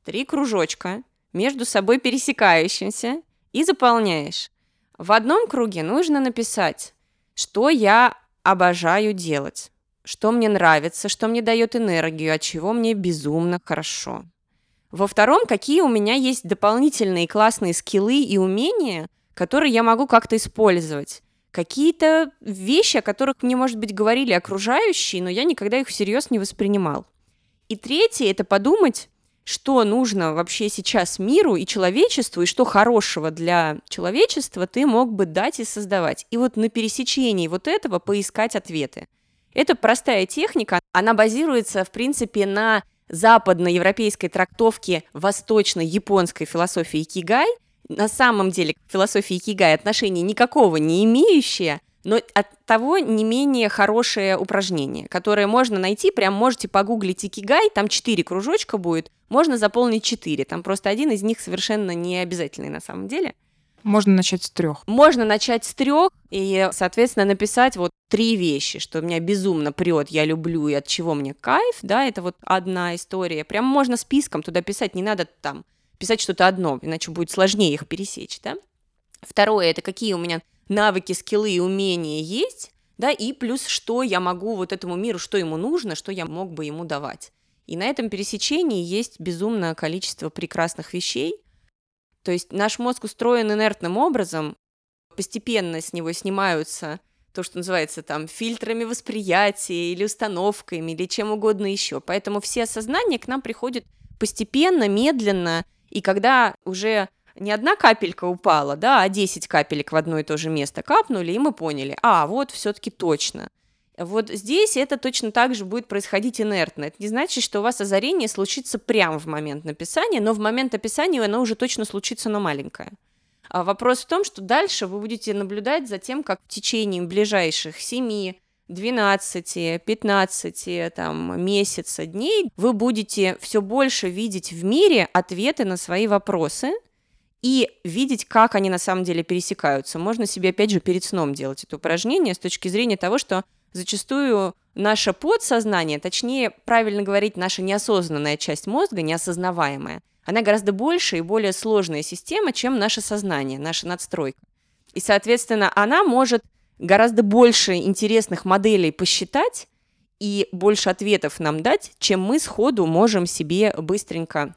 три кружочка между собой пересекающимся и заполняешь. В одном круге нужно написать, что я обожаю делать, что мне нравится, что мне дает энергию, от чего мне безумно хорошо. Во втором, какие у меня есть дополнительные классные скиллы и умения, которые я могу как-то использовать. Какие-то вещи, о которых мне, может быть, говорили окружающие, но я никогда их всерьез не воспринимал. И третье – это подумать, что нужно вообще сейчас миру и человечеству, и что хорошего для человечества ты мог бы дать и создавать. И вот на пересечении вот этого поискать ответы. Это простая техника, она базируется, в принципе, на западноевропейской трактовке восточно-японской философии Кигай. На самом деле к философии Кигай отношения никакого не имеющая, но от того не менее хорошее упражнение, которое можно найти, прям можете погуглить икигай, там 4 кружочка будет, можно заполнить 4, там просто один из них совершенно не обязательный на самом деле. Можно начать с трех. Можно начать с трех и, соответственно, написать вот три вещи, что меня безумно прет, я люблю и от чего мне кайф, да, это вот одна история. Прям можно списком туда писать, не надо там писать что-то одно, иначе будет сложнее их пересечь, да. Второе, это какие у меня навыки, скиллы и умения есть, да, и плюс, что я могу вот этому миру, что ему нужно, что я мог бы ему давать. И на этом пересечении есть безумное количество прекрасных вещей. То есть наш мозг устроен инертным образом, постепенно с него снимаются то, что называется там фильтрами восприятия или установками или чем угодно еще. Поэтому все осознания к нам приходят постепенно, медленно, и когда уже не одна капелька упала, да, а 10 капелек в одно и то же место капнули, и мы поняли, а, вот все-таки точно. Вот здесь это точно так же будет происходить инертно. Это не значит, что у вас озарение случится прямо в момент написания, но в момент описания оно уже точно случится, но маленькое. А вопрос в том, что дальше вы будете наблюдать за тем, как в течение ближайших 7, 12, 15 там, месяца, дней вы будете все больше видеть в мире ответы на свои вопросы – и видеть, как они на самом деле пересекаются. Можно себе, опять же, перед сном делать это упражнение с точки зрения того, что зачастую наше подсознание, точнее, правильно говорить, наша неосознанная часть мозга, неосознаваемая, она гораздо больше и более сложная система, чем наше сознание, наша надстройка. И, соответственно, она может гораздо больше интересных моделей посчитать и больше ответов нам дать, чем мы сходу можем себе быстренько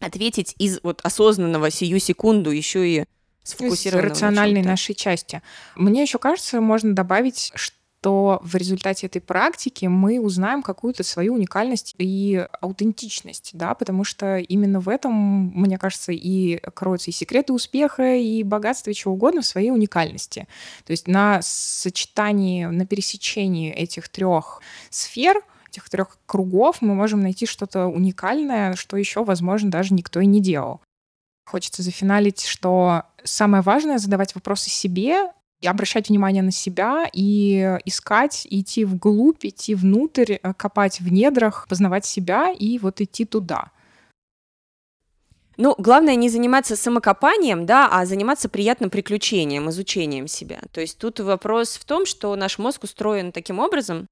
ответить из вот осознанного сию секунду еще и сфокусированного. Из рациональной на нашей части. Мне еще кажется, можно добавить, что в результате этой практики мы узнаем какую-то свою уникальность и аутентичность, да, потому что именно в этом, мне кажется, и кроются и секреты успеха, и богатство, и чего угодно в своей уникальности. То есть на сочетании, на пересечении этих трех сфер — этих трех кругов мы можем найти что-то уникальное, что еще, возможно, даже никто и не делал. Хочется зафиналить, что самое важное — задавать вопросы себе, и обращать внимание на себя и искать, идти вглубь, идти внутрь, э, копать в недрах, познавать себя и вот идти туда. Ну, главное не заниматься самокопанием, да, а заниматься приятным приключением, изучением себя. То есть тут вопрос в том, что наш мозг устроен таким образом,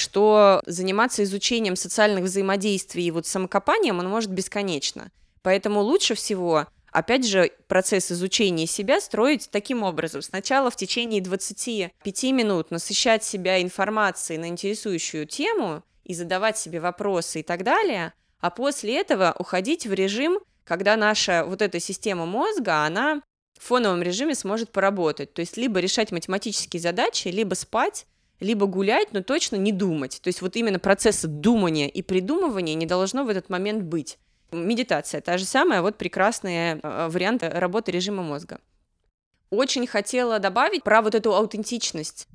что заниматься изучением социальных взаимодействий и вот самокопанием он может бесконечно. Поэтому лучше всего Опять же, процесс изучения себя строить таким образом. Сначала в течение 25 минут насыщать себя информацией на интересующую тему и задавать себе вопросы и так далее, а после этого уходить в режим, когда наша вот эта система мозга, она в фоновом режиме сможет поработать. То есть либо решать математические задачи, либо спать, либо гулять, но точно не думать. То есть вот именно процесса думания и придумывания не должно в этот момент быть. Медитация, та же самая, вот прекрасный э, вариант работы режима мозга. Очень хотела добавить про вот эту аутентичность.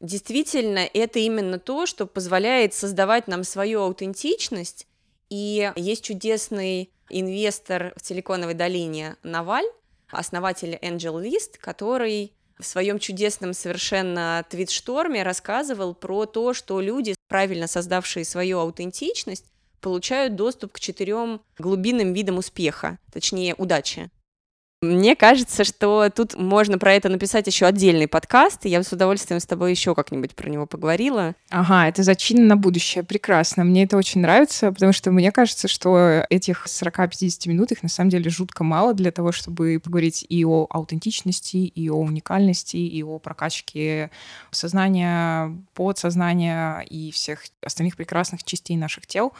Действительно, это именно то, что позволяет создавать нам свою аутентичность. И есть чудесный инвестор в Силиконовой долине Наваль, основатель Angel List, который в своем чудесном совершенно твит-шторме рассказывал про то, что люди, правильно создавшие свою аутентичность, получают доступ к четырем глубинным видам успеха, точнее удачи. Мне кажется, что тут можно про это написать еще отдельный подкаст, и я с удовольствием с тобой еще как-нибудь про него поговорила. Ага, это зачин на будущее, прекрасно. Мне это очень нравится, потому что мне кажется, что этих 40-50 минут их на самом деле жутко мало для того, чтобы поговорить и о аутентичности, и о уникальности, и о прокачке сознания, подсознания и всех остальных прекрасных частей наших тел.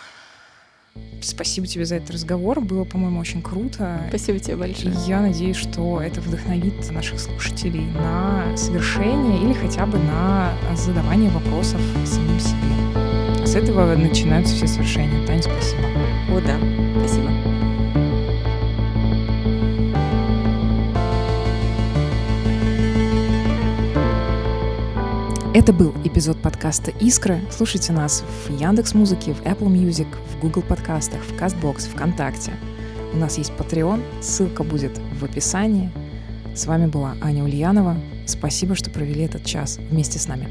Спасибо тебе за этот разговор. Было, по-моему, очень круто. Спасибо тебе большое. И я надеюсь, что это вдохновит наших слушателей на совершение или хотя бы на задавание вопросов самим себе. С этого начинаются все совершения. Таня, спасибо. О, да. Это был эпизод подкаста «Искра». Слушайте нас в Яндекс Музыке, в Apple Music, в Google подкастах, в CastBox, ВКонтакте. У нас есть Patreon, ссылка будет в описании. С вами была Аня Ульянова. Спасибо, что провели этот час вместе с нами.